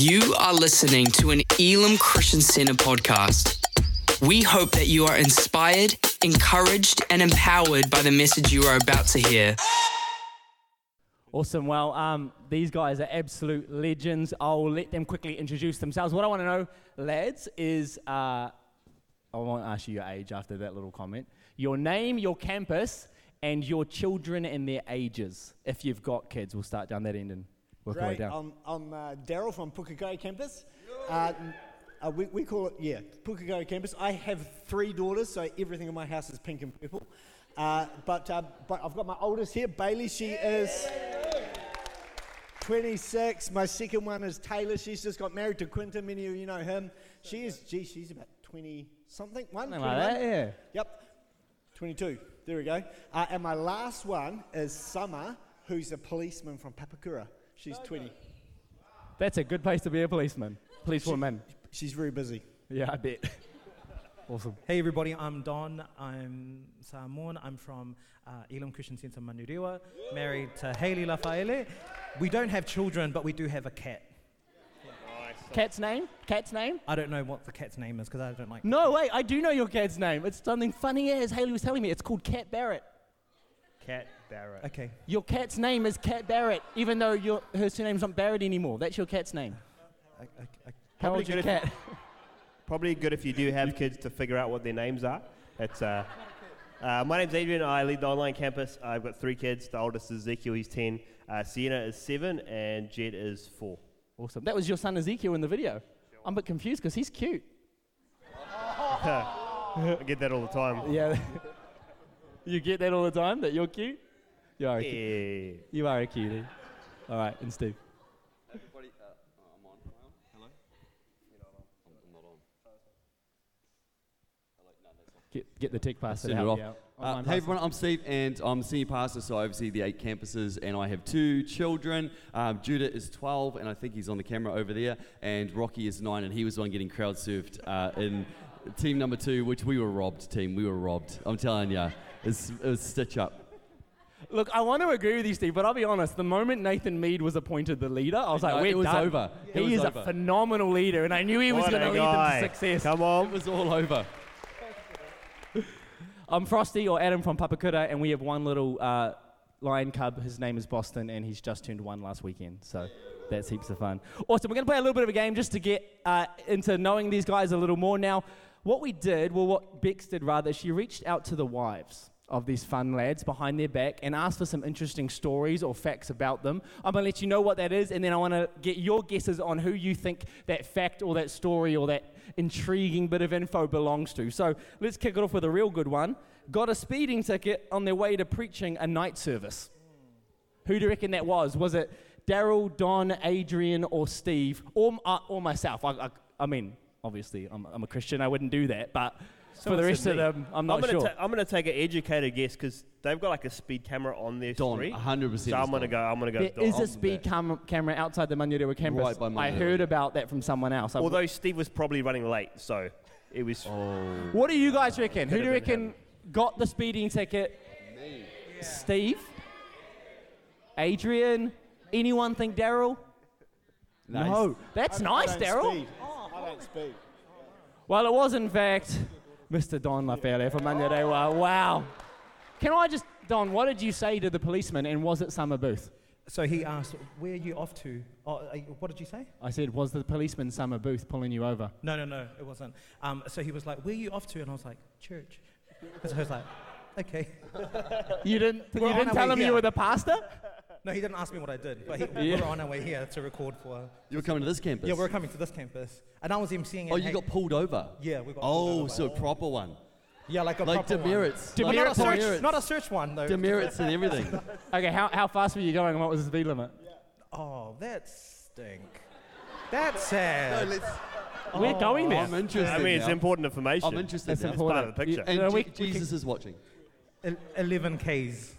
You are listening to an Elim Christian Center podcast. We hope that you are inspired, encouraged, and empowered by the message you are about to hear. Awesome. Well, um, these guys are absolute legends. I'll let them quickly introduce themselves. What I want to know, lads, is uh, I won't ask you your age after that little comment. Your name, your campus, and your children and their ages. If you've got kids, we'll start down that end and work our way Great. down. I'm, I'm uh, Daryl from Pukekohe campus. Uh, uh, we, we call it, yeah, Pukekohe campus. I have three daughters, so everything in my house is pink and purple. Uh, but, uh, but I've got my oldest here, Bailey. She is 26. My second one is Taylor. She's just got married to Quinton. Many of you know him. She is, gee, she's about 20 something. One, Something like that, yeah. Yep, 22. There we go. Uh, and my last one is Summer, who's a policeman from Papakura. She's 20. That's a good place to be a policeman. Police woman. She's very busy. Yeah, I bet. awesome. Hey everybody, I'm Don. I'm Samoan. I'm from uh, Elim Christian Centre Manurewa, married to Hayley Lafaele. We don't have children, but we do have a cat. Cat's name? Cat's name? I don't know what the cat's name is because I don't like. No, wait, I do know your cat's name. It's something funny as Haley was telling me. It's called Cat Barrett. Cat Barrett. Okay. Your cat's name is Cat Barrett, even though your, her surname's not Barrett anymore. That's your cat's name. I, I, I, How Probably old's your good if- cat? Probably good if you do have kids to figure out what their names are. It's, uh, uh, my name's Adrian. I lead the online campus. I've got three kids. The oldest is Ezekiel. He's 10. Uh, Sienna is 7. And Jed is 4. Awesome. That was your son Ezekiel in the video. I'm a bit confused because he's cute. I get that all the time. Yeah. you get that all the time, that you're cute? You are a, cu- Yeah. you are a cutie. All right, and Steve. Everybody, uh, oh, I'm on. Am I on? Hello? I'm, I'm not on. Hello? No, that's not. Get, get the tick pass Send it it off. yeah. Uh, hey everyone, I'm Steve and I'm senior pastor, so I oversee the eight campuses and I have two children. Um, Judah is 12 and I think he's on the camera over there, and Rocky is 9 and he was the one getting crowd surfed uh, in team number two, which we were robbed, team. We were robbed. I'm telling you, it's, it was stitch up. Look, I want to agree with you, Steve, but I'll be honest. The moment Nathan Mead was appointed the leader, I was like, No, we're it was done. over. It He was is over. a phenomenal leader, and I knew he was going to lead guy. them to success. Come on, It was all over. I'm Frosty or Adam from Papakura, and we have one little uh, lion cub. His name is Boston, and he's just turned one last weekend. So that's heaps of fun. Awesome. We're going to play a little bit of a game just to get uh, into knowing these guys a little more. Now, what we did, well, what Bex did rather, she reached out to the wives of these fun lads behind their back and ask for some interesting stories or facts about them. I'm going to let you know what that is, and then I want to get your guesses on who you think that fact or that story or that intriguing bit of info belongs to. So let's kick it off with a real good one. Got a speeding ticket on their way to preaching a night service. Who do you reckon that was? Was it Daryl, Don, Adrian, or Steve, or, uh, or myself? I, I, I mean, obviously, I'm, I'm a Christian. I wouldn't do that, but for the rest said of them, I'm not gonna sure. ta- I'm gonna take an educated guess because they've got like a speed camera on their Don, street. 100% So I'm gonna go. I'm gonna go. There Don. is a speed cam- camera outside the Manurewa campus. Right by I heard about that from someone else. I- Although Steve was probably running late, so it was. Oh. what do you guys reckon? Who do you Could've been reckon got the speeding ticket? Me, Steve? Adrian? Anyone think Daryl? Nice. No. That's I- nice, Daryl. speed. I don't speed. Well, it was in fact Mr. Don Lafaele from Manurewa. Wow. Can I just, Don, what did you say to the policeman and was it Summer Booth? so he asked, "Where are you off to?" Oh, uh, what did you say? I said, was the policeman Summer Booth pulling you over? No, no, no, it wasn't. Um, so he was like, "Where are you off to?" And I was like, "Church." So I was like, "Okay." You didn't, you didn't tell him you were the pastor? No, he didn't ask me what I did, but he, Yeah. we we're on our way here to record for. You were coming to this campus? Yeah, we're coming to this campus, and I was emceeing it. Oh, you Hey- got pulled over? Yeah, we got. pulled Oh, over. so a proper one. yeah, like a Like proper one. demerits. Like not a search, demerits. not a search one though. Demerits and everything. Okay, how, how fast were you going and what was the speed limit? Oh, that stink. That's sad. We're oh, going there. I'm interested. I mean, it's now. important information. I'm interested. That's now. It's part of the picture. And No, Je- we- we Jesus can- is watching. 11 Ks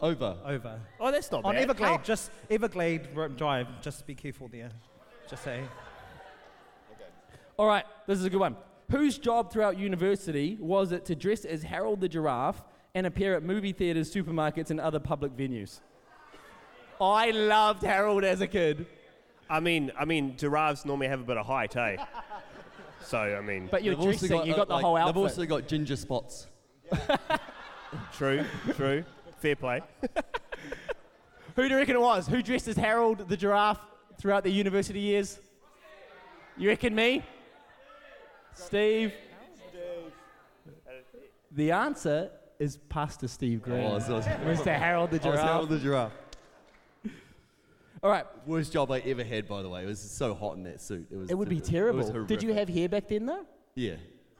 Over. over. Oh, that's not On bad. Everglade, How- just Everglade Ro- Drive. Just be careful there. Just say. All right, this is a good one. Whose job throughout university was it to dress as Harold the Giraffe and appear at movie theaters, supermarkets, and other public venues? I loved Harold as a kid. I mean, I mean, giraffes normally have a bit of height, eh? So I mean, But you're They've also dressing, got, you uh, got the like- whole They've outfit. also got ginger spots. true, true, fair play. Who do you reckon it was? Who dressed as Harold the giraffe throughout the university years? You reckon me? Steve? The answer is Pastor Steve oh, Green. Oh, so I was, I Mr. Harold the was giraffe. Harold the giraffe. All right, Worst job I ever had, by the way. It was so hot in that suit. It was. it would be it was terrible. Did you have hair back then, though? Yeah.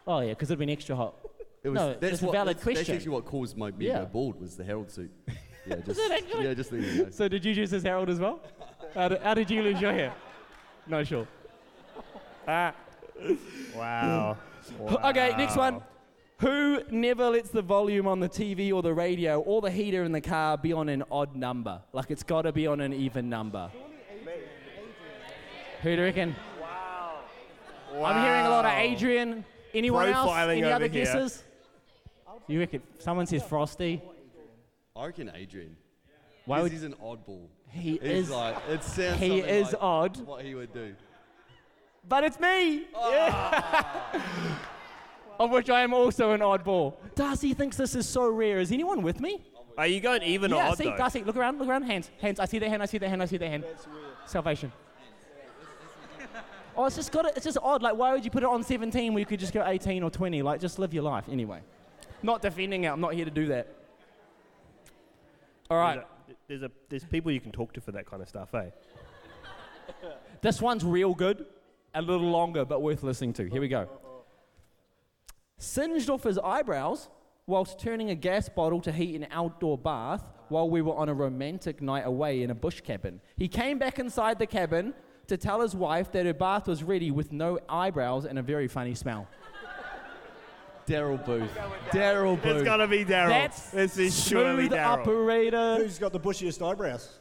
Oh, yeah, because it'd been extra hot. It was, No, that's it's a valid that's, question. That's actually what caused my me Yeah. go bald was the Harold suit. Yeah, just, it actually? yeah, just letting you know. So did you dress as Harold as well? how, did, how did you lose your hair? No, sure. Ah. Wow. Okay, next one. Who never lets the volume on the TV or the radio or the heater in the car be on an odd number? Like it's got to be on an even number. Who do you reckon? Wow. I'm hearing a lot of Adrian. Anyone else? Any over other here. guesses? You reckon? Someone says Frosty. I reckon Adrian. Why Because would he's an oddball. he He's is? like, it sounds he is like odd, what he would do. but it's me. Ah. Yeah. of which I am also an oddball. Darcy thinks this is so rare. Is anyone with me? Are you going even or yeah, odd see, though? Darcy, look around, look around, hands, hands. I see the hand, I see the hand, I see the hand. Salvation. Oh, it's just got it. It's just odd. Like, why would you put it on 17 when you could just go 18 or 20? Like, just live your life anyway. Not defending it. I'm not here to do that. All right, There's a, there's a there's people you can talk to for that kind of stuff, eh? this one's real good. A little longer, but worth listening to. Here we go. Singed off his eyebrows whilst turning a gas bottle to heat an outdoor bath while we were on a romantic night away in a bush cabin. He came back inside the cabin to tell his wife that her bath was ready with no eyebrows and a very funny smell. Daryl Booth. Daryl Booth. It's Booth. gotta be Daryl. That's this is surely smooth Daryl. operator. Who's got the bushiest eyebrows?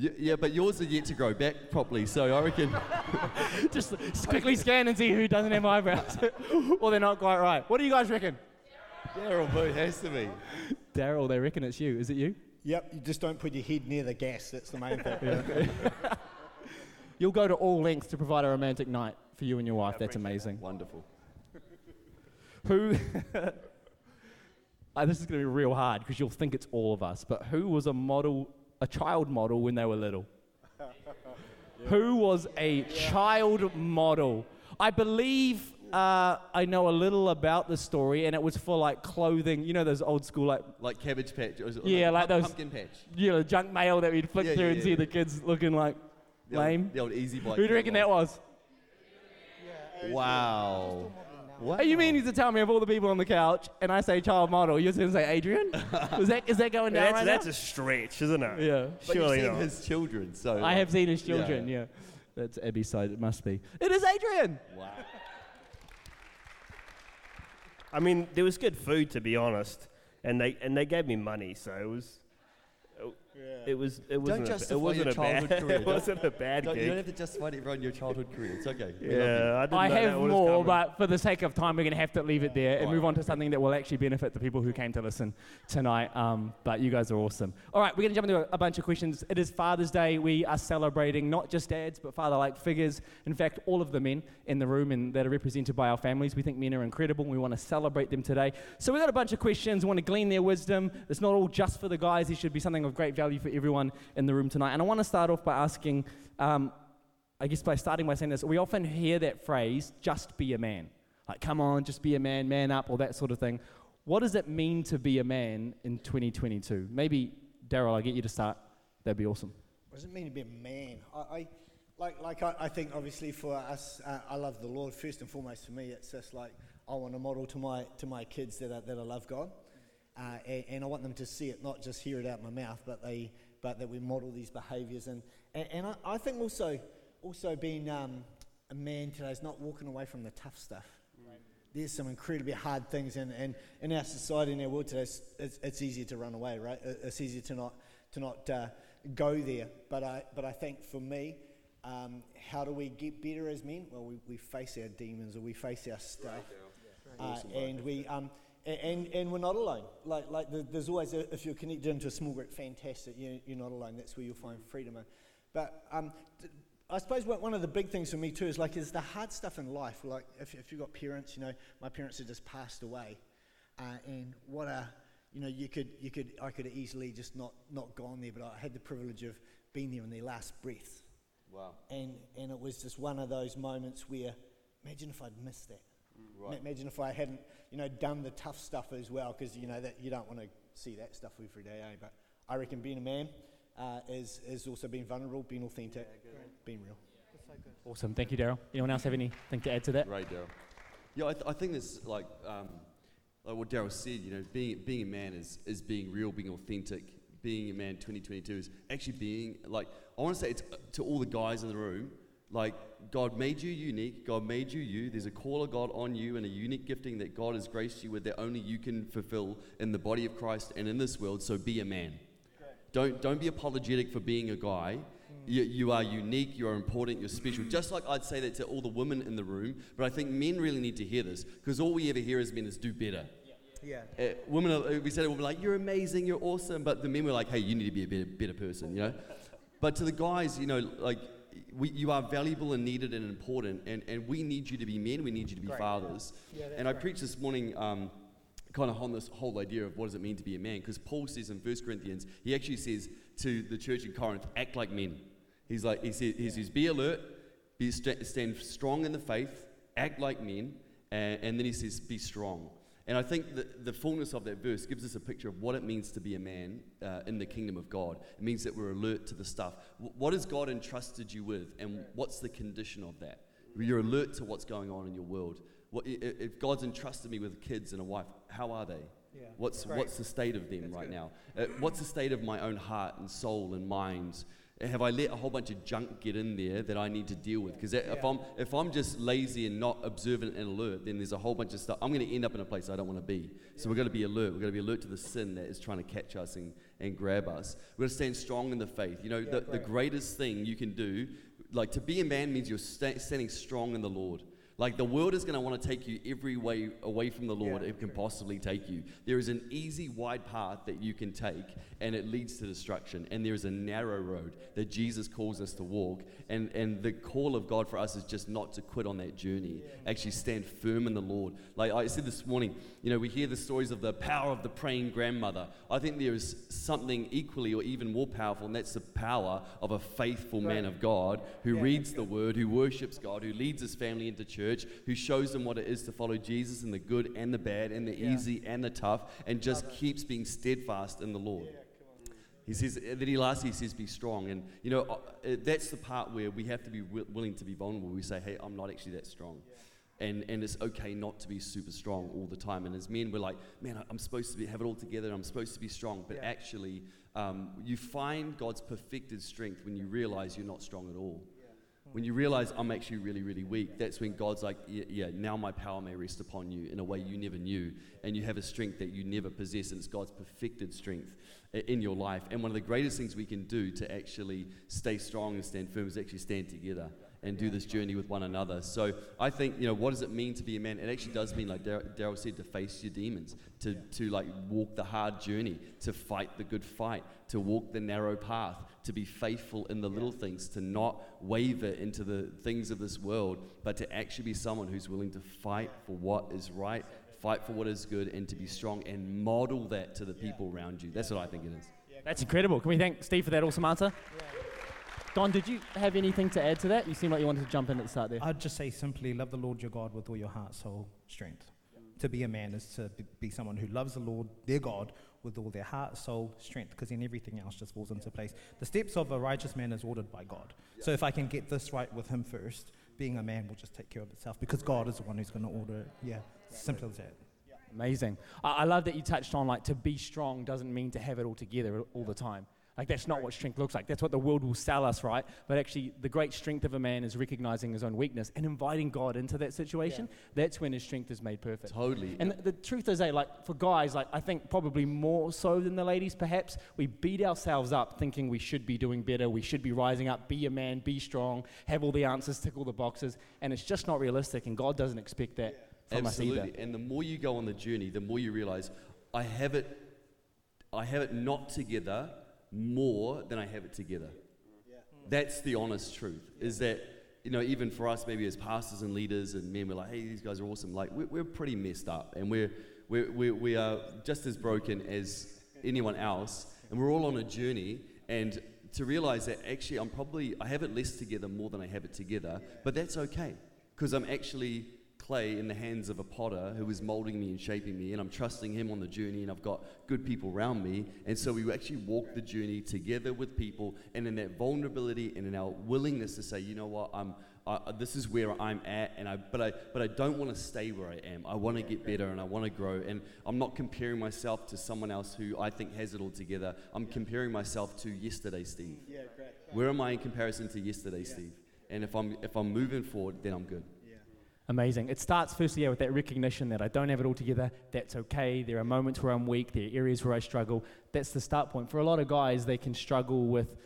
Y- yeah, but yours are yet to grow back properly, so I reckon. Just quickly scan and see who doesn't have eyebrows. well, they're not quite right. What do you guys reckon? Daryl Booth has to be. Daryl, they reckon it's you. Is it you? Yep, you just don't put your head near the gas. That's the main thing. You'll go to all lengths to provide a romantic night for you and your wife. That's amazing. Wonderful. Who? Uh, this is going to be real hard because you'll think it's all of us. But who was a model, a child model when they were little? Who was a child model? I believe uh, I know a little about the story, and it was for like clothing. You know those old school like Like Cabbage Patch. or is Yeah, like pump- those- Pumpkin Patch. you know junk mail that we'd flick Yeah, through yeah, and yeah, see the kids looking like The old- lame. The old EziBuy. Who do you reckon that was? Wow. Wow. Oh, you mean you to tell me of all the people on the couch, and I say child model, you're going to say Adrian? is that is that going down That's, right that's now? a stretch, isn't it? yeah. But Surely you've seen not. his children, so. I have seen his Yeah. children, yeah. That's Abby's side, it must be. It is Adrian! Wow. I mean, there was good food to be honest, and they and they gave me money, so it was. It was. It wasn't. a, justify it wasn't your a bad. childhood career. it wasn't a bad Don't, you don't have to justify it around your childhood career. It's okay. We yeah, I, didn't I know have was more, but for the sake of time, we're going to have to leave it there and Right. move on to something that will actually benefit the people who came to listen tonight. Um, but you guys are awesome. All right, we're going to jump into a, a bunch of questions. It is Father's Day. We are celebrating not just dads, but father like figures. In fact, all of the men in the room and that are represented by our families. We think men are incredible. And We want to celebrate them today. So we've got a bunch of questions. We want to glean their wisdom. It's not all just for the guys, there should be something of great value for everyone in the room tonight. And I want to start off by asking. Um, I guess by starting by saying this, we often hear that phrase, just be a man. Like, come on, just be a man, man up, or that sort of thing. What does it mean to be a man in 2022? Maybe, Daryl, I'll get you to start. That'd be awesome. What does it mean to be a man? I, I like, like I, I think obviously for us, uh, I love the Lord first and foremost. For me, it's just like I want to model to my to my kids that I, that I love God, uh, and, and I want them to see it, not just hear it out my mouth, but they but that we model these behaviours. And and, and I, I think also also being um, a man today is not walking away from the tough stuff. There's some incredibly hard things, and, and in our society, in our world today, it's, it's, it's easier to run away, right? It's easier to not to not uh, go there. But I but I think for me, um, how do we get better as men? Well, we, we face our demons or we face our stuff, uh, and we um, and and we're not alone. Like like the, there's always a, if you're connected into a small group, fantastic. You, you're not alone. That's where you'll find freedom. But um, th- I suppose one one of the big things for me too is like is the hard stuff in life. Like if, if you've got parents, you know, my parents have just passed away, uh, and what a you know you could you could I could have easily just not not gone there, but I had the privilege of being there in their last breath, Wow. and and it was just one of those moments where imagine if I'd missed that. Ma- Right. Imagine if I hadn't, you know, done the tough stuff as well, because you know that you don't want to see that stuff every day. Eh? But I reckon being a man uh, is is also being vulnerable, being authentic, being real. Awesome. Thank you, Daryl. Anyone else have anything to add to that? Right, Daryl. Yeah, I, th- I think this like um, like what Daryl said. You know, being being a man is is being real, being authentic. Being a man, 2022 is actually being like I want to say it's uh, to all the guys in the room. Like God made you unique. God made you you. There's a call of God on you and a unique gifting that God has graced you with that only you can fulfill in the body of Christ and in this world. So be a man. Don't, don't be apologetic for being a guy. You, you are unique, you are important, you're special. Just like I'd say that to all the women in the room, but I think men really need to hear this because all we ever hear as men is do better. Yeah. Uh, women, are, we said it, we'll be like, you're amazing, you're awesome, but the men were like, hey, you need to be a better, better person, you know? But to the guys, you know, like, we, you are valuable and needed and important, and, and we need you to be men, we need you to be fathers. and I preached this morning um, kind of on this whole idea of what does it mean to be a man, because Paul says in 1 Corinthians, he actually says to the church in Corinth, act like men. He's like, he says, he says be alert, be sta- stand strong in the faith, act like men, and, and then he says, be strong. And I think that the fullness of that verse gives us a picture of what it means to be a man uh, in the kingdom of God. It means that we're alert to the stuff. W- what has God entrusted you with, and what's the condition of that? You're alert to what's going on in your world. What, if God's entrusted me with kids and a wife, how are they? Yeah. What's, what's the state of them right now? Uh, what's the state of my own heart and soul and mind? Have I let a whole bunch of junk get in there that I need to deal with? Because if I'm if I'm just lazy and not observant and alert, then there's a whole bunch of stuff. I'm going to end up in a place I don't want to be. So we've got to be alert. We've got to be alert to the sin that is trying to catch us and, and grab us. We've got to stand strong in the faith. You know, the, the greatest thing you can do, like to be a man means you're sta- standing strong in the Lord. Like the world is going to want to take you every way away from the Lord it can possibly take you. There is an easy, wide path that you can take, and it leads to destruction. And there is a narrow road that Jesus calls us to walk. And, and the call of God for us is just not to quit on that journey. Actually, stand firm in the Lord. Like I said this morning, you know, we hear the stories of the power of the praying grandmother. I think there is something equally or even more powerful, and that's the power of a faithful man of God who reads the word, who worships God, who leads his family into church, who shows them what it is to follow Jesus in the good and the bad, and the easy and the tough, and just keeps being steadfast in the Lord. He says, then he lastly says, be strong. And, you know, uh, uh, that's the part where we have to be wi- willing to be vulnerable. We say, hey, I'm not actually that strong. And, and it's okay not to be super strong all the time. And as men, we're like, man, I'm supposed to be, have it all together. I'm supposed to be strong. But actually, um, you find God's perfected strength when you realize you're not strong at all. When you realize I'm actually really, really weak, that's when God's like, yeah, yeah, now my power may rest upon you in a way you never knew. And you have a strength that you never possess, and it's God's perfected strength in your life. And one of the greatest things we can do to actually stay strong and stand firm is actually stand together and do this journey with one another. So I think, you know, what does it mean to be a man? It actually does mean, like Daryl said, to face your demons, to, to like walk the hard journey, to fight the good fight, to walk the narrow path, to be faithful in the little things, to not waver into the things of this world, but to actually be someone who's willing to fight for what is right, fight for what is good, and to be strong and model that to the people around you. That's what I think it is. That's incredible. Can we thank Steve for that awesome answer? Don, did you have anything to add to that? You seem like you wanted to jump in at the start there. I'd just say simply love the Lord your God with all your heart, soul, strength. To be a man is to be- be someone who loves the Lord, their God, with all their heart, soul, strength, because then everything else just falls into place. The steps of a righteous man is ordered by God. So if I can get this right with Him first, being a man will just take care of itself because God is the one who's going to order it. Yeah, simple as that. Amazing. I, I love that you touched on like to be strong doesn't mean to have it all together all the time. Like that's not what strength looks like. That's what the world will sell us, right? But actually, the great strength of a man is recognizing his own weakness and inviting God into that situation. That's when his strength is made perfect. Totally. And the, the truth is, eh, like for guys, like I think probably more so than the ladies, perhaps we beat ourselves up thinking we should be doing better, we should be rising up, be a man, be strong, have all the answers, tick all the boxes, and it's just not realistic. And God doesn't expect that from us either. Absolutely. And the more you go on the journey, the more you realize I have it I have it not together more than I have it together. That's the honest truth. Is that you know even for us maybe as pastors and leaders and men, we're like, hey, these guys are awesome. Like we're, we're pretty messed up, and we're, we're, we're we are just as broken as anyone else, and we're all on a journey. And to realize that actually I'm probably I have it less together more than I have it together, but that's okay because I'm actually clay in the hands of a potter who is molding me and shaping me, and I'm trusting him on the journey, and I've got good people around me. And so we actually walk the journey together with people, and in that vulnerability and in our willingness to say, you know what, I'm, I, this is where I'm at, and I, but, I, but I don't want to stay where I am. I want to get better and I want to grow. And I'm not comparing myself to someone else who I think has it all together. I'm comparing myself to yesterday, Steve. Yeah, great. Where am I in comparison to yesterday, Steve? And if I'm, if I'm moving forward, then I'm good. Amazing. It starts firstly yeah, with that recognition that I don't have it all together. That's okay. There are moments where I'm weak. There are areas where I struggle. That's the start point. For a lot of guys, they can struggle with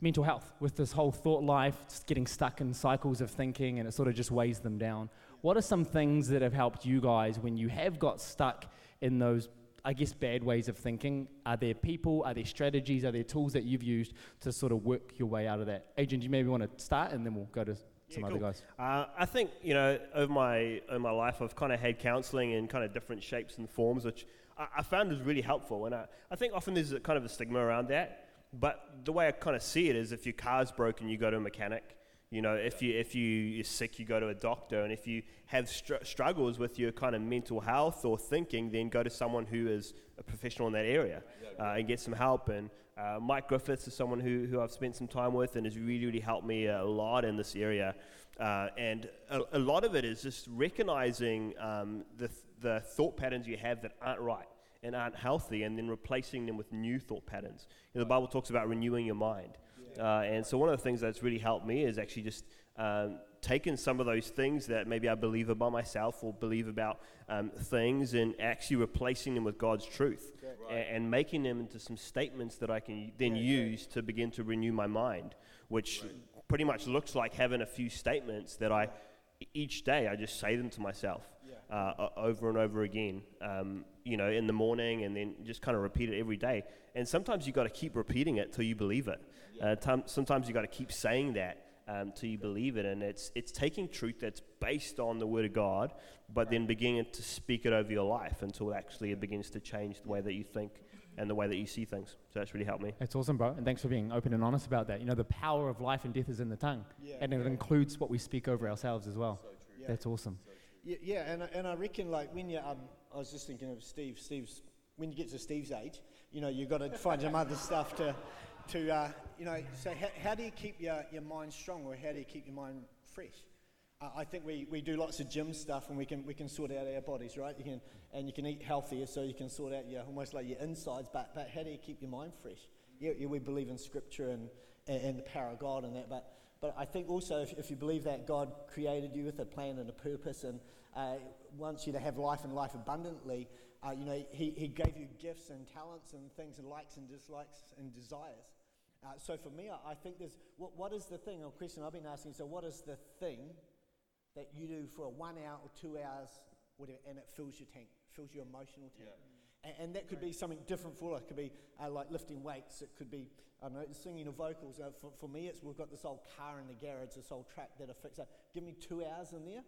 mental health, with this whole thought life, just getting stuck in cycles of thinking, and it sort of just weighs them down. What are some things that have helped you guys when you have got stuck in those, I guess, bad ways of thinking? Are there people, are there strategies, are there tools that you've used to sort of work your way out of that? Do you maybe want to start and then we'll go to some Yeah, other guys? Uh, I think you know over my over my life, I've kind of had counselling in kind of different shapes and forms, which I, I found was really helpful. And I, I think often there's a kind of a stigma around that. But the way I kind of see it is, if your car's broken, you go to a mechanic. You know, if you if you you're sick, you go to a doctor. And if you have str- struggles with your kind of mental health or thinking, then go to someone who is a professional in that area uh, and get some help. And uh, Mike Griffiths is someone who, who I've spent some time with and has really, really helped me a lot in this area. Uh, and a, a lot of it is just recognizing um, the, th- the thought patterns you have that aren't right and aren't healthy, and then replacing them with new thought patterns. You know, the Bible talks about renewing your mind. Uh, and so, one of the things that's really helped me is actually just um, taking some of those things that maybe I believe about myself or believe about um, things and actually replacing them with God's truth a- and, making them into some statements that I can then use to begin to renew my mind, which pretty much looks like having a few statements that I each day I just say them to myself uh, over and over again. Um, you know, in the morning, and then just kind of repeat it every day. And sometimes you've got to keep repeating it till you believe it. Uh, time, sometimes you got to keep saying that um, till you believe it. And it's it's taking truth that's based on the Word of God, but then beginning to speak it over your life until actually it begins to change the way that you think and the way that you see things. So that's really helped me. That's awesome, bro. And thanks for being open and honest about that. You know, the power of life and death is in the tongue. Yeah, and it includes what we speak over ourselves as well. That's awesome. Yeah, yeah and, I- and I reckon like when you, um, I was just thinking of Steve. Steve's when you get to Steve's age, you know, you've got to find some other stuff to, to uh, you know. So how, how do you keep your, your mind strong, or how do you keep your mind fresh? Uh, I think we, we do lots of gym stuff, and we can we can sort out our bodies, right? You can and you can eat healthier, so you can sort out your almost like your insides. But but how do you keep your mind fresh? Yeah, yeah we believe in Scripture and, and, and the power of God and that, but but I think also if, if you believe that God created you with a plan and a purpose and uh, wants you to have life and life abundantly, uh, you know, he, he gave you gifts and talents and things and likes and dislikes and desires. Uh, so for me, I, I think there's, what, what is the thing, a question I've been asking, so what is the thing that you do for a one hour or two hours, whatever, and it fills your tank, fills your emotional tank? And, and that could be something different for us. It could be uh, like lifting weights. It could be, I don't know, singing or vocals. Uh, for, for me, it's we've got this old car in the garage, this old track that I fix up. Give me two hours in there,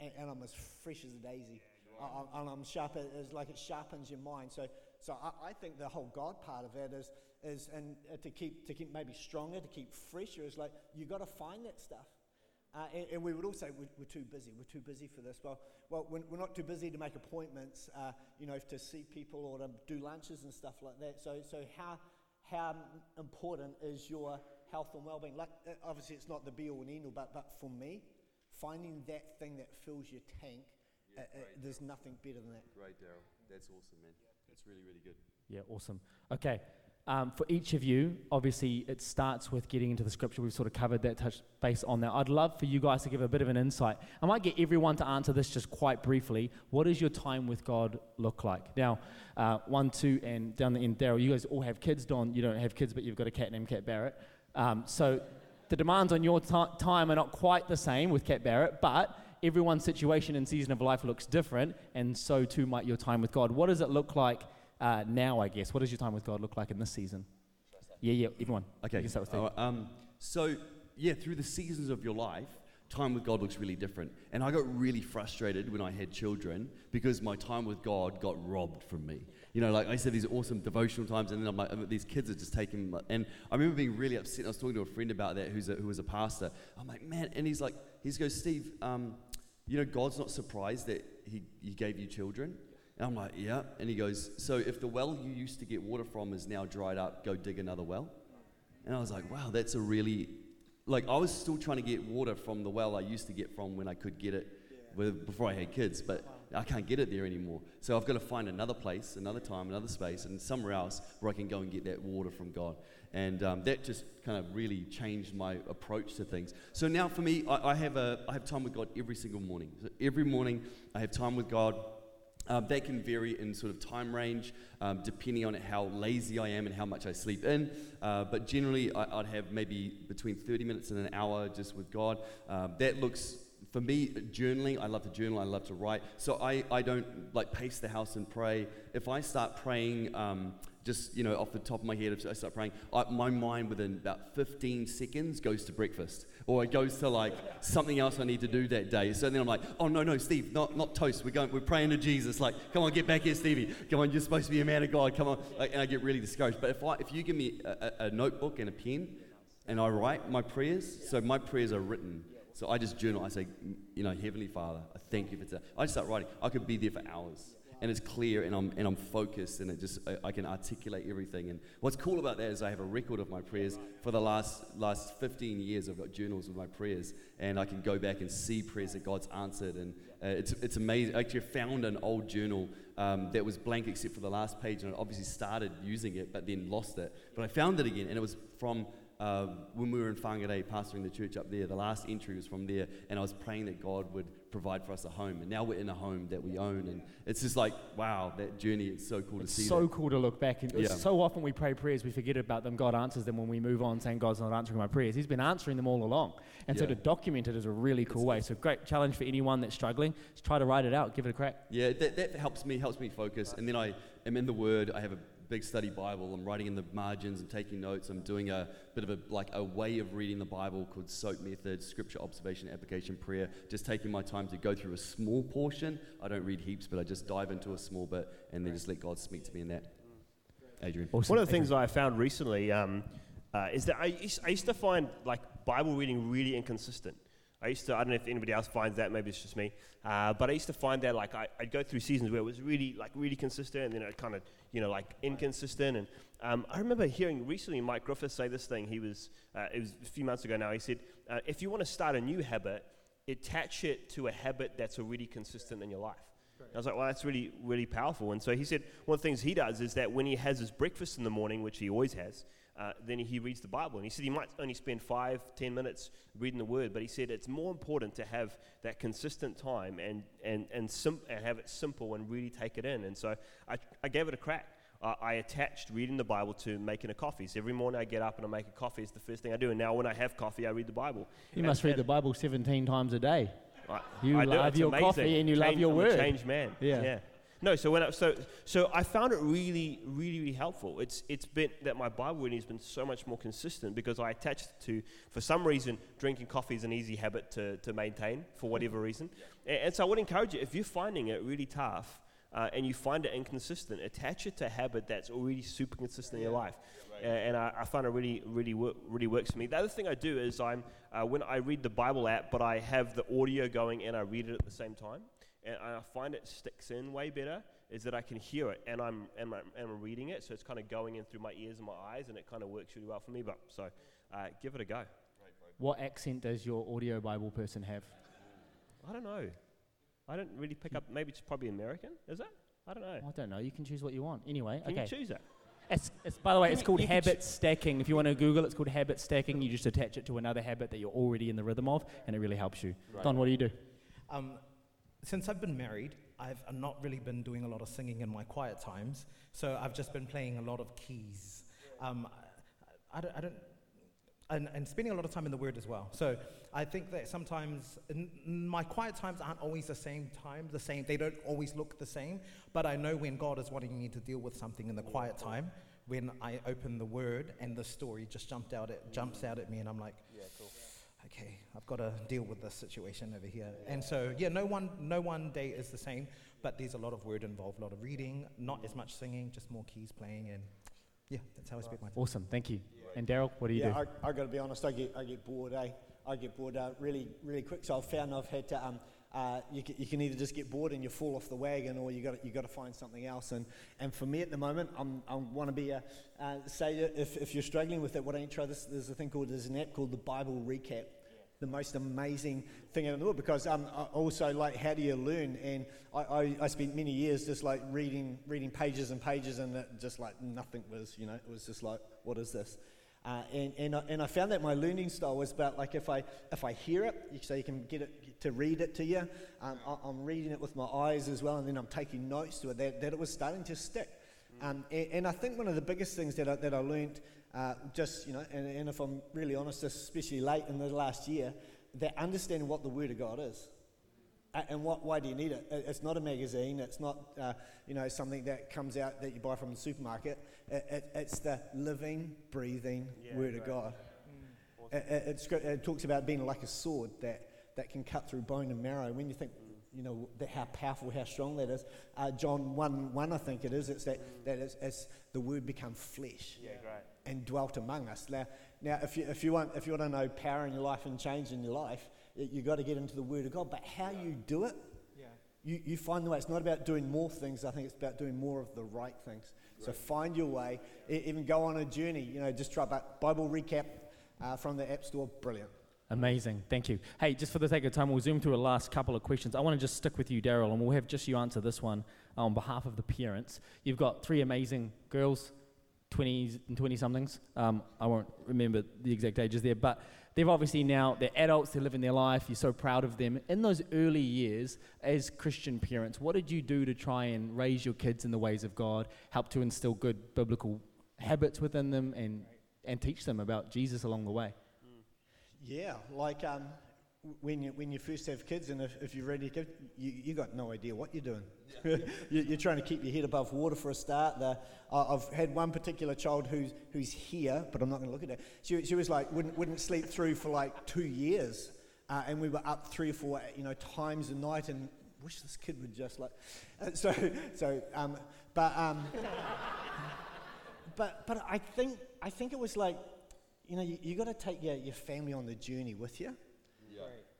and, and I'm as fresh as a daisy. I, I, and I'm sharp. It's like it sharpens your mind. So, so I, I think the whole God part of it is, is and uh, to keep to keep maybe stronger, to keep fresher is like you've got to find that stuff. Uh, and, and we would all say we're, we're too busy. We're too busy for this. Well, well, we're, we're not too busy to make appointments. Uh, you know, to see people or to do lunches and stuff like that. So, so how how important is your health and well-being? Like, uh, obviously, it's not the be all and end all, but but for me, finding that thing that fills your tank, uh, uh, there's nothing better than that. Great, Daryl. That's awesome, man. That's really, really good. Yeah, awesome. Okay. Um, for each of you, obviously, it starts with getting into the scripture. We've sort of covered that, touch base on that. I'd love for you guys to give a bit of an insight. I might get everyone to answer this just quite briefly. What does your time with God look like? Now, uh, one, two, and down the end, Daryl, you guys all have kids. Don, you don't have kids, but you've got a cat named Cat Barrett. Um, so the demands on your ti time are not quite the same with Cat Barrett, but everyone's situation and season of life looks different, and so too might your time with God. What does it look like uh, now, I guess? What does your time with God look like in this season? Yeah, yeah, everyone. Okay. You can start with Steve. Uh, um, so yeah, through the seasons of your life, time with God looks really different. And I got really frustrated when I had children because my time with God got robbed from me. You know, like I said, these awesome devotional times, and then I'm like, these kids are just taking. My, and I remember being really upset. I was talking to a friend about that, who's a, who was a pastor. I'm like, man, and he's like, he goes, Steve, um, you know, God's not surprised that he, he gave you children. And I'm like, yeah. And he goes, so if the well you used to get water from is now dried up, go dig another well. And I was like, wow, that's a really, like, I was still trying to get water from the well I used to get from when I could get it with, before I had kids, but I can't get it there anymore. So I've got to find another place, another time, another space, and somewhere else where I can go and get that water from God. And um, that just kind of really changed my approach to things. So now for me, I, I, have a, I have time with God every single morning. So every morning, I have time with God. Um, they can vary in sort of time range um, depending on how lazy I am and how much I sleep in. Uh, but generally, I, would have maybe between 30 minutes and an hour just with God. Um, that looks for me, journaling, I love to journal, I love to write. So I, I don't like pace the house and pray. If I start praying, um, just you know, off the top of my head, if I start praying, I, my mind within about 15 seconds goes to breakfast, or it goes to like something else I need to do that day. So then I'm like, oh no, no, Steve, not not toast. We're going, we're praying to Jesus. Like, come on, get back here, Stevie. Come on, you're supposed to be a man of God. Come on, like, and I get really discouraged. But if I, if you give me a, a, a notebook and a pen, and I write my prayers, so my prayers are written so I just journal. I say, you know, Heavenly Father, I thank you for that. I just start writing. I could be there for hours. And it's clear and I'm, and I'm focused and it just, I, I, can articulate everything. And what's cool about that is I have a record of my prayers for the last, last 15 years. I've got journals with my prayers and I can go back and see prayers that God's answered. And uh, it's, it's amazing. I actually found an old journal um, that was blank except for the last page and I obviously started using it but then lost it. But I found it again and it was from uh, when we were in Whangarei pastoring the church up there, the last entry was from there, and I was praying that God would provide for us a home. And now we're in a home that we own, and it's just like, wow, that journey is so cool it's to see. so that. cool to look back. And yeah. So often we pray prayers, we forget about them. God answers them when we move on, saying God's not answering my prayers. He's been answering them all along. And yeah. so to document it is a really cool it's way. So great challenge for anyone that's struggling. Just try to write it out, give it a crack. Yeah, that, that helps me, helps me focus. And then I am in the Word. I have a big study Bible. I'm writing in the margins and taking notes. I'm doing a bit of a like a way of reading the Bible called SOAP method, scripture observation, application, prayer. Just taking my time to go through a small portion. I don't read heaps, but I just dive into a small bit and then just let God speak to me in that. Adrian. Awesome. One of the things I found recently um, uh, is that I used, I used to find like Bible reading really inconsistent. I used to, I don't know if anybody else finds that, maybe it's just me, uh, but I used to find that like I, would go through seasons where it was really, like really consistent and then it kind of, you know, like inconsistent. And um, I remember hearing recently Mike Griffiths say this thing. He was, uh, it was a few months ago now, he said, uh, if you want to start a new habit, attach it to a habit that's already consistent in your life. I was like, well, that's really, really powerful. And so he said, one of the things he does is that when he has his breakfast in the morning, which he always has, uh, then he reads the Bible. And he said he might only spend five, ten minutes reading the Word, but he said it's more important to have that consistent time and, and, and, sim- and have it simple and really take it in. And so I, I gave it a crack. Uh, I attached reading the Bible to making a coffee. So every morning I get up and I make a coffee. It's the first thing I do. And now when I have coffee, I read the Bible. You and, must read the Bible 17 times a day. I, you I love your amazing. coffee and you change, love your I'm word. A changed man. Yeah. yeah. No, so when I, so so I found it really, really, really helpful. It's it's been that my Bible reading has been so much more consistent because I attached to, for some reason, drinking coffee is an easy habit to, to maintain for whatever reason. And, and so I would encourage you if you're finding it really tough uh, and you find it inconsistent, attach it to a habit that's already super consistent in your life. Uh, and I, I, find it really, really, wor- really works for me. The other thing I do is I'm uh, when I read the Bible app, but I have the audio going and I read it at the same time and I find it sticks in way better is that I can hear it and I'm, and I'm, and I'm reading it, so it's kind of going in through my ears and my eyes, and it kind of works really well for me. But so uh, give it a go. What accent does your audio Bible person have? I don't know. I don't really pick up. Maybe it's probably American. Is it? I don't know. I don't know. You can choose what you want. Anyway, can okay. you can choose it? It's, it's, by the way, it's called habit stacking. If you want to Google, it's called habit stacking. You just attach it to another habit that you're already in the rhythm of, and it really helps you. Right. Don, what do you do? Um, since I've been married, I've not really been doing a lot of singing in my quiet times, so I've just been playing a lot of keys. Um, I, I, don't, I don't and, and, spending a lot of time in the Word as well. So I think that sometimes my quiet times aren't always the same time, the same. They don't always look the same. But I know when God is wanting me to deal with something in the quiet time, when I open the Word and the story just jumped out, at, jumps out at me, and I'm like, yeah, cool. okay, I've got to deal with this situation over here. And so, yeah, no one, no one day is the same, but there's a lot of word involved, a lot of reading, not as much singing, just more keys playing, and yeah, that's how I spend my time. Awesome, thank you. And Daryl, what do you yeah, do? I, I got to be honest. I get I get bored. Eh? I get bored uh, really really quick. So I've found I've had to. Um, uh, you, can, you can either just get bored and you fall off the wagon, or you got you got to find something else. And and for me at the moment, I'm, I want to be a uh, say if, if you're struggling with it, why don't you try this? There's a thing called there's an app called the Bible Recap. The most amazing thing in the world because um, I also like how do you learn and I, I, I spent many years just like reading reading pages and pages and it just like nothing was you know it was just like what is this uh, and, and, I, and I found that my learning style was about like if I, if I hear it, so you can get it to read it to you, um, I, am reading it with my eyes as well, and then I'm taking notes to it, that, that it was starting to stick. Um, and, and, I think one of the biggest things that I, that I learned, uh, just, you know, and, and if I'm really honest, especially late in the last year, that understanding what the Word of God is. And what, why do you need it? It's not a magazine. It's not, uh, you know, something that comes out that you buy from the supermarket. It, it, it's the living, breathing yeah, Word right. of God. Mm. It, it, talks about being like a sword that, that can cut through bone and marrow. When you think, you know, that how powerful, how strong that is, uh, John 1, 1, I think it is, it's that, mm. that is, as the Word become flesh yeah, and dwelt among us. Now, now if, you, if, you want, if you want to know power in your life and change in your life, you've got to get into the Word of God. But how you do it, yeah. you, you find the way. It's not about doing more things, I think it's about doing more of the right things. Right. So find your way, even go on a journey. You know, just try Bible recap uh, from the App Store. Brilliant. Amazing, thank you. Hey, just for the sake of time, we'll zoom through a last couple of questions. I want to just stick with you, Daryl, and we'll have just you answer this one on behalf of the parents. You've got three amazing girls, 20s and 20 somethings. Um, I won't remember the exact ages there, but they've obviously now, they're adults, they're living their life, you're so proud of them. In those early years, as Christian parents, what did you do to try and raise your kids in the ways of God, help to instill good biblical habits within them, and, and teach them about Jesus along the way? Yeah, like um, when you, when you first have kids and if, if you're ready to give, you, you got no idea what you're doing. you, are trying to keep your head above water for a start. The, I've had one particular child who's, who's here, but I'm not going to look at her. She, she was like, wouldn't, wouldn't sleep through for like two years. Uh, and we were up three or four, you know, times a night and wish this kid would just like, uh, so, so, um, but, um, but, but I think, I think it was like, you know, you, you got to take your, your family on the journey with you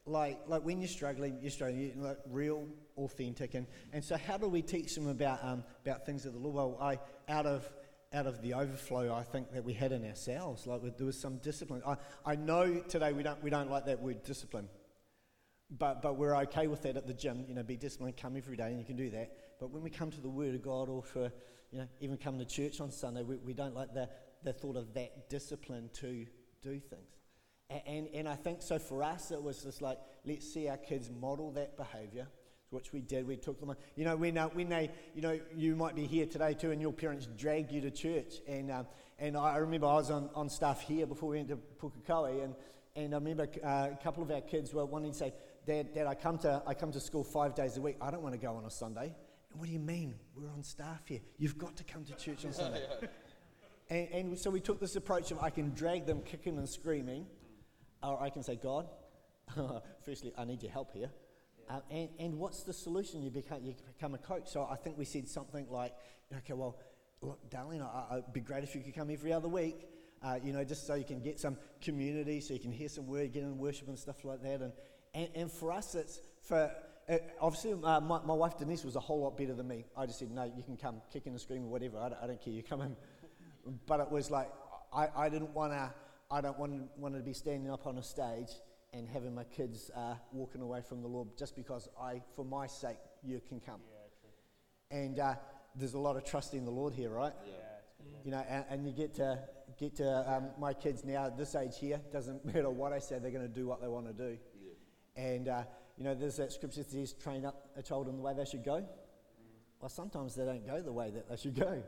like, like when you're struggling, you're struggling, you're like real, authentic. And, and so, how do we teach them about, um, about things of the Lord? Well, I, out of, out of the overflow, I think that we had in ourselves, like there was some discipline. I, I know today we don't, we don't like that word discipline, but, but we're okay with that at the gym. You know, be disciplined, come every day, and you can do that. But when we come to the Word of God, or for, you know, even come to church on Sunday, we, we don't like the, the thought of that discipline to do things. And, and I think so for us, it was just like, let's see our kids model that behavior, which we did. We took them, on. you know, when, uh, when they, you know, you might be here today too, and your parents dragged you to church. And, um, and I remember I was on, on staff here before we went to Pukekohe, and, and I remember uh, a couple of our kids were wanting to say, Dad, Dad, I come, to, I come to school five days a week. I don't want to go on a Sunday. And what do you mean? We're on staff here. You've got to come to church on Sunday. and, and so we took this approach of I can drag them kicking and screaming or I can say, God, firstly, I need your help here. Uh, and, and what's the solution? You become, you become a coach. So I think we said something like, okay, well, look, darling, I, it'd be great if you could come every other week, uh, you know, just so you can get some community, so you can hear some word, get in worship and stuff like that. And, and, and for us, it's for, uh, obviously, uh, my, my wife Denise was a whole lot better than me. I just said, no, you can come, kicking and screaming, whatever. I don't, I don't care, you come in. but it was like, I, I didn't want to I don't want, want to be standing up on a stage and having my kids uh, walking away from the Lord just because I, for my sake, you can come. Yeah, and uh, there's a lot of trust in the Lord here, right? Yeah. You know, and, and, you get to get to um, my kids now at this age here. Doesn't matter what I say, they're going to do what they want to do. Yeah. And uh, you know, there's that scripture that says, "Train up a child in the way they should go." Mm. Well, sometimes they don't go the way that they should go.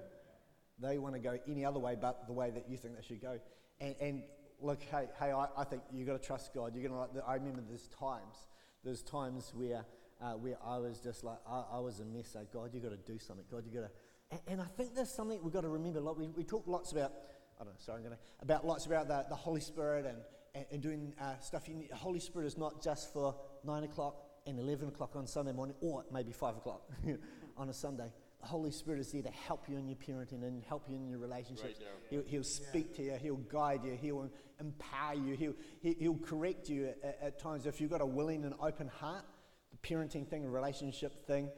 They want to go any other way but the way that you think they should go. And, and look, hey, hey, I, I think you've got to trust God. You're gonna. I remember there's times, there's times where, uh, where I was just like, I, I was a mess. Like, God, you've got to do something. God, you've got to. And, and, I think there's something we've got to remember. Like we, we talk lots about, I don't know, sorry, I'm going to, about lots about the, the Holy Spirit and, and, and doing uh, stuff. You need, the Holy Spirit is not just for 9 o'clock and 11 o'clock on Sunday morning, or maybe 5 o'clock on a Sunday. The Holy Spirit is there to help you in your parenting and help you in your relationships. He'll, he'll speak to you, He'll guide you, He'll empower you, He'll, he- he'll correct you at, at times. If you've got a willing and open heart, the parenting thing, the relationship thing,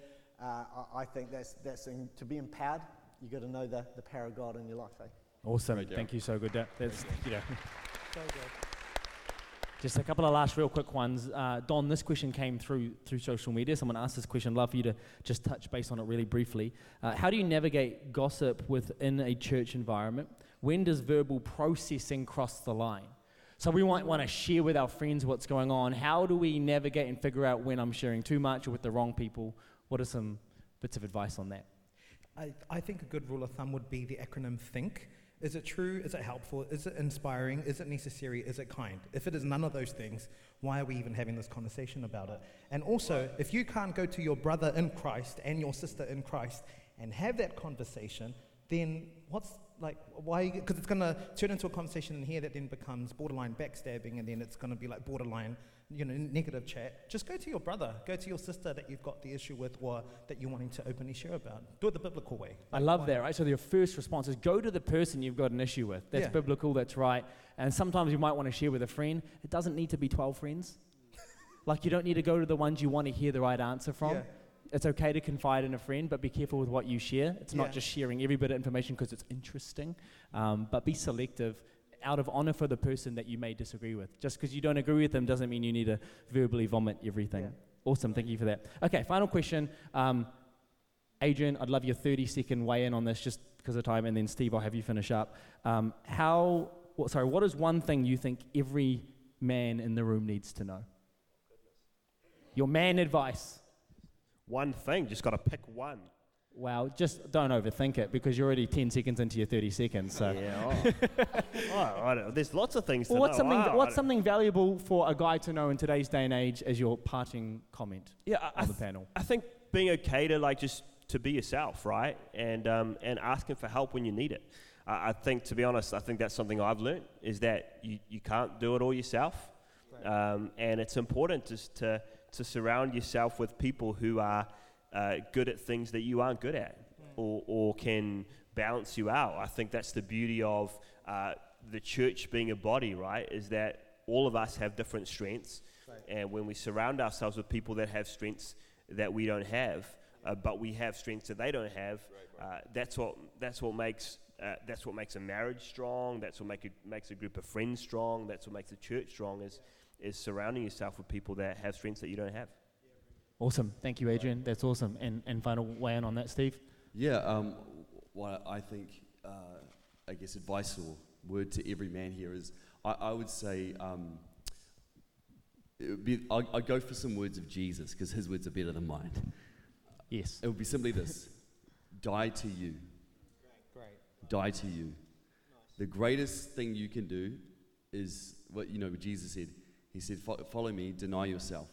uh, I, I think that's, that's in, to be empowered, you've got to know the, the power of God in your life. Eh? Awesome. Great, Darryl. Thank you so good. That, that's, you know. Just a couple of last real quick ones. Uh, Don, this question came through through social media. Someone asked this question. I'd love for you to just touch base on it really briefly. Uh, how do you navigate gossip within a church environment? When does verbal processing cross the line? So we might want to share with our friends what's going on. How do we navigate and figure out when I'm sharing too much or with the wrong people? What are some bits of advice on that? I, I think a good rule of thumb would be the acronym THINK. Is it true? Is it helpful? Is it inspiring? Is it necessary? Is it kind? If it is none of those things, why are we even having this conversation about it? And also, if you can't go to your brother in Christ and your sister in Christ and have that conversation, then what's like, why? Because it's going to turn into a conversation in here that then becomes borderline backstabbing and then it's going to be like borderline, you know, negative chat. Just go to your brother, go to your sister that you've got the issue with or that you're wanting to openly share about. Do it the biblical way. I love that, right? So your first response is go to the person you've got an issue with. That's Yeah. biblical, that's right. And sometimes you might want to share with a friend. It doesn't need to be 12 friends. like you don't need to go to the ones you want to hear the right answer from. Yeah. It's okay to confide in a friend, but be careful with what you share. It's Yeah. not just sharing every bit of information because it's interesting, um, but be selective out of honor for the person that you may disagree with. Just because you don't agree with them doesn't mean you need to verbally vomit everything. Yeah. Awesome, thank you for that. Okay, final question. Um, Adrian, I'd love your 30 second weigh in on this just because of time, and then Steve, I'll have you finish up. Um, how, well, sorry, what is one thing you think every man in the room needs to know? Your man advice. One thing, just got to pick one. Wow, just don't overthink it because you're already 10 seconds into your 30 seconds. So. Yeah. Oh. oh, I don't. There's lots of things to Well, what's know. something, Oh, what's something valuable for a guy to know in today's day and age as your parting comment Yeah, I, I, on the th- panel? I think being okay to like just to be yourself, right, and um, and asking for help when you need it. I I think, to be honest, I think that's something I've learned is that you, you can't do it all yourself, um, and it's important just to to surround yourself with people who are uh, good at things that you aren't good at, or or can balance you out. I think that's the beauty of uh, the church being a body, right? Is that all of us have different strengths, and when we surround ourselves with people that have strengths that we don't have, uh, but we have strengths that they don't have, uh, that's what that's what makes uh, that's what makes a marriage strong. That's what make a, makes a group of friends strong. That's what makes a church strong. Is is surrounding yourself with people that have strengths that you don't have. Awesome. Thank you, Adrian. That's awesome. And, and final weigh in on that, Steve? Yeah, um, what I think, uh, I guess, advice or word to every man here is I, I would say um, it would be, I, I'd go for some words of Jesus because his words are better than mine. Yes. It would be simply this die to you. Die to you. The greatest thing you can do is what, you know, Jesus said. He said, Follow me, deny yourself,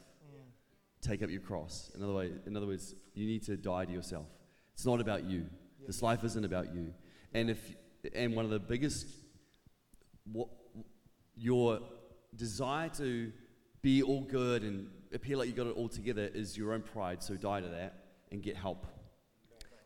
take up your cross. In other, way, in other words, you need to die to yourself. It's not about you. This life isn't about you. And if and one of the biggest what your desire to be all good and appear like you got it all together is your own pride. So die to that and get help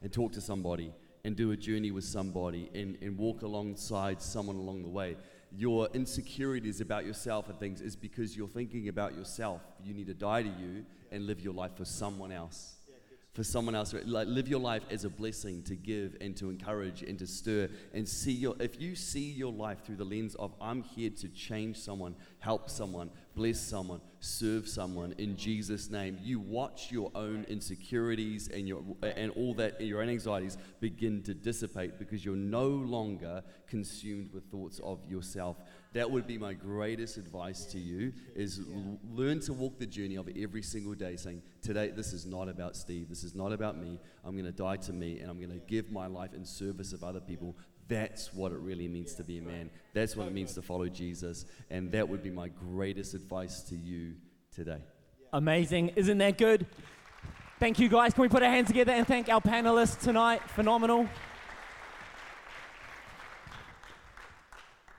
and talk to somebody and do a journey with somebody and, and walk alongside someone along the way. Your insecurities about yourself and things is because you're thinking about yourself. You need to die to you and live your life for someone else. For someone else, like live your life as a blessing to give and to encourage and to stir and see your. If you see your life through the lens of I'm here to change someone, help someone, bless someone, serve someone in Jesus' name, you watch your own insecurities and your and all that your own anxieties begin to dissipate because you're no longer consumed with thoughts of yourself. That would be my greatest advice to you: is learn to walk the journey of every single day, saying, "Today, this is not about Steve. This is not about me. I'm going to die to me, and I'm going to give my life in service of other people." That's what it really means to be a man. That's what it means to follow Jesus, and that would be my greatest advice to you today. Amazing. Isn't that good? Thank you, guys. Can we put our hands together and thank our panelists tonight? Phenomenal.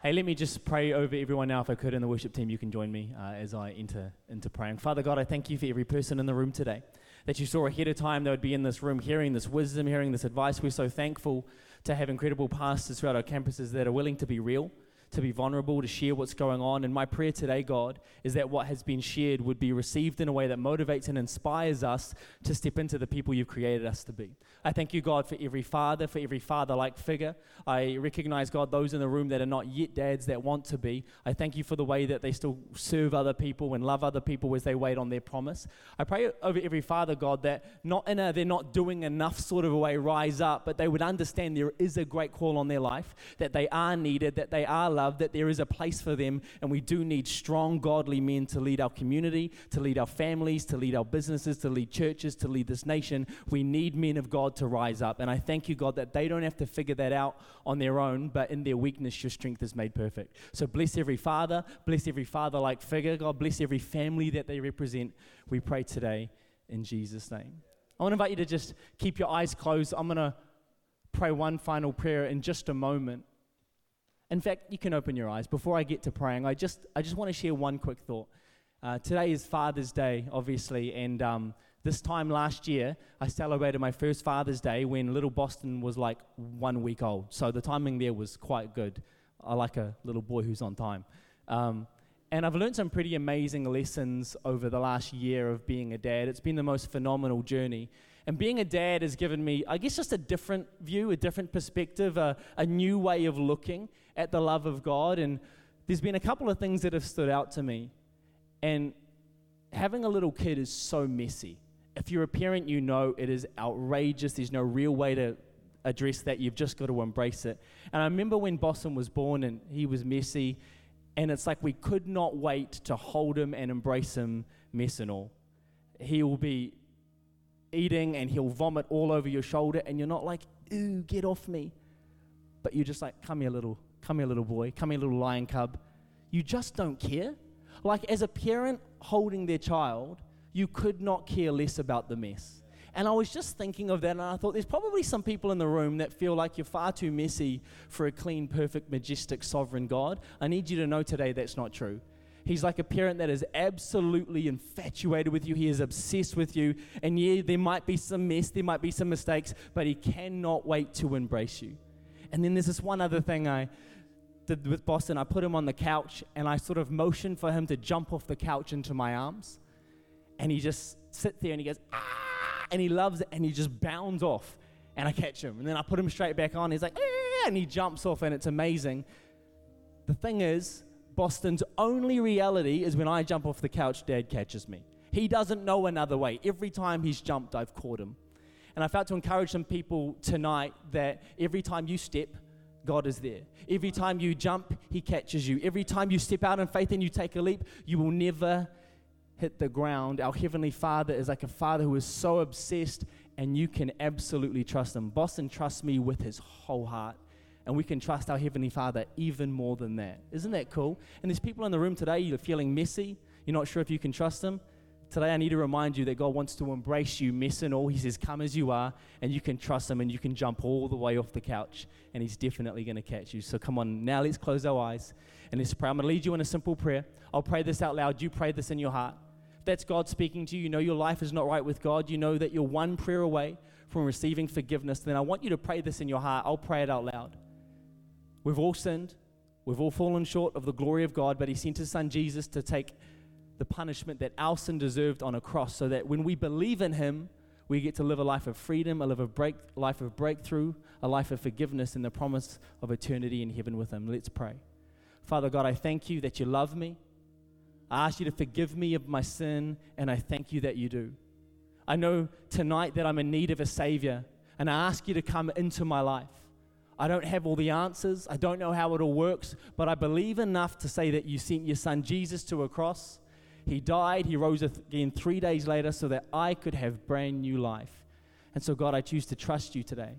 Hey, let me just pray over everyone now, if I could, and the worship team, you can join me uh, as I enter into praying. Father God, I thank you for every person in the room today that you saw ahead of time that would be in this room hearing this wisdom, hearing this advice. We're so thankful to have incredible pastors throughout our campuses that are willing to be real, to be vulnerable, to share what's going on. And my prayer today, God, is that what has been shared would be received in a way that motivates and inspires us to step into the people you've created us to be. I thank you, God, for every father, for every father like figure. I recognize, God, those in the room that are not yet dads that want to be. I thank you for the way that they still serve other people and love other people as they wait on their promise. I pray over every father, God, that not in a they're not doing enough sort of a way rise up, but they would understand there is a great call on their life, that they are needed, that they are loved, that there is a place for them, and we do need strong, godly men to lead our community, to lead our families, to lead our businesses, to lead churches, to lead this nation. We need men of God to rise up. And I thank you, God, that they don't have to figure that out on their own, but in their weakness, your strength is made perfect. So bless every father, bless every father like figure, God, bless every family that they represent. We pray today in Jesus' name. I want to invite you to just keep your eyes closed. I'm going to pray one final prayer in just a moment. In fact, you can open your eyes. Before I get to praying, I just, I just want to share one quick thought. Uh, today is Father's Day, obviously, and um, this time last year, I celebrated my first Father's Day when little Boston was like one week old. So the timing there was quite good. I like a little boy who's on time. Um, and I've learned some pretty amazing lessons over the last year of being a dad. It's been the most phenomenal journey. And being a dad has given me, I guess, just a different view, a different perspective, a, a new way of looking at the love of God. And there's been a couple of things that have stood out to me. And having a little kid is so messy. If you're a parent, you know it is outrageous. There's no real way to address that. You've just got to embrace it. And I remember when Boston was born and he was messy, and it's like we could not wait to hold him and embrace him, mess and all. He will be eating and he'll vomit all over your shoulder, and you're not like, ooh, get off me. But you're just like, come here, little, come here, little boy, come here, little lion cub. You just don't care. Like, as a parent holding their child, you could not care less about the mess. And I was just thinking of that, and I thought there's probably some people in the room that feel like you're far too messy for a clean, perfect, majestic, sovereign God. I need you to know today that's not true. He's like a parent that is absolutely infatuated with you. He is obsessed with you. And yeah, there might be some mess, there might be some mistakes, but he cannot wait to embrace you. And then there's this one other thing I did with Boston. I put him on the couch and I sort of motioned for him to jump off the couch into my arms. And he just sits there and he goes, ah, and he loves it and he just bounds off. And I catch him. And then I put him straight back on. He's like, ah, and he jumps off and it's amazing. The thing is, Boston's only reality is when I jump off the couch, dad catches me. He doesn't know another way. Every time he's jumped, I've caught him. And I felt to encourage some people tonight that every time you step, God is there. Every time you jump, He catches you. Every time you step out in faith and you take a leap, you will never hit the ground. Our Heavenly Father is like a Father who is so obsessed, and you can absolutely trust Him. Boston trusts me with his whole heart, and we can trust our Heavenly Father even more than that. Isn't that cool? And there's people in the room today, you're feeling messy, you're not sure if you can trust Him. Today, I need to remind you that God wants to embrace you, mess and all. He says, Come as you are, and you can trust Him, and you can jump all the way off the couch, and He's definitely going to catch you. So, come on, now let's close our eyes and let's pray. I'm going to lead you in a simple prayer. I'll pray this out loud. You pray this in your heart. If that's God speaking to you. You know your life is not right with God. You know that you're one prayer away from receiving forgiveness. Then I want you to pray this in your heart. I'll pray it out loud. We've all sinned. We've all fallen short of the glory of God, but He sent His Son Jesus to take the punishment that our sin deserved on a cross so that when we believe in him, we get to live a life of freedom, a life of, break, life of breakthrough, a life of forgiveness, and the promise of eternity in heaven with him. Let's pray. Father God, I thank you that you love me. I ask you to forgive me of my sin, and I thank you that you do. I know tonight that I'm in need of a Savior, and I ask you to come into my life. I don't have all the answers, I don't know how it all works, but I believe enough to say that you sent your Son Jesus to a cross he died, He rose again three days later so that I could have brand new life. And so, God, I choose to trust you today.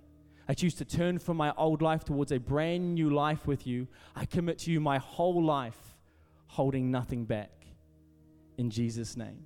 I choose to turn from my old life towards a brand new life with you. I commit to you my whole life, holding nothing back. In Jesus' name.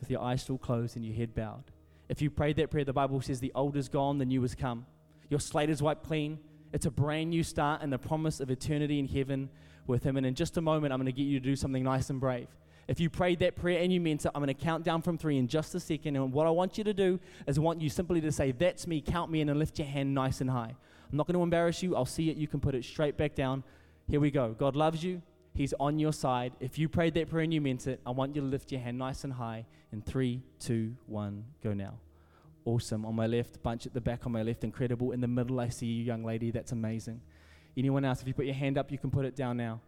With your eyes still closed and your head bowed. If you prayed that prayer, the Bible says the old is gone, the new has come. Your slate is wiped clean. It's a brand new start and the promise of eternity in heaven with Him. And in just a moment, I'm going to get you to do something nice and brave. If you prayed that prayer and you meant it, I'm going to count down from three in just a second. And what I want you to do is I want you simply to say, That's me, count me in, and lift your hand nice and high. I'm not going to embarrass you. I'll see it. You can put it straight back down. Here we go. God loves you. He's on your side. If you prayed that prayer and you meant it, I want you to lift your hand nice and high. In three, two, one, go now. Awesome. On my left, bunch at the back on my left, incredible. In the middle, I see you, young lady. That's amazing. Anyone else? If you put your hand up, you can put it down now.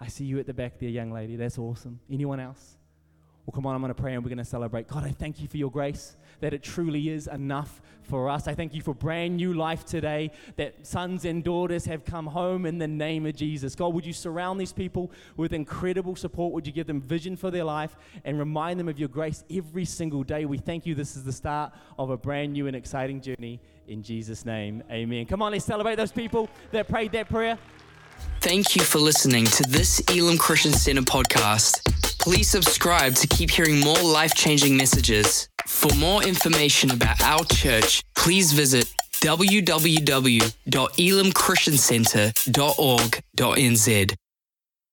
I see you at the back there, young lady. That's awesome. Anyone else? Well, come on, I'm going to pray and we're going to celebrate. God, I thank you for your grace, that it truly is enough for us. I thank you for brand new life today, that sons and daughters have come home in the name of Jesus. God, would you surround these people with incredible support? Would you give them vision for their life and remind them of your grace every single day? We thank you. This is the start of a brand new and exciting journey. In Jesus' name, amen. Come on, let's celebrate those people that prayed that prayer. Thank you for listening to this Elim Christian Center podcast. Please subscribe to keep hearing more life changing messages. For more information about our church, please visit www.elimchristiancenter.org.nz.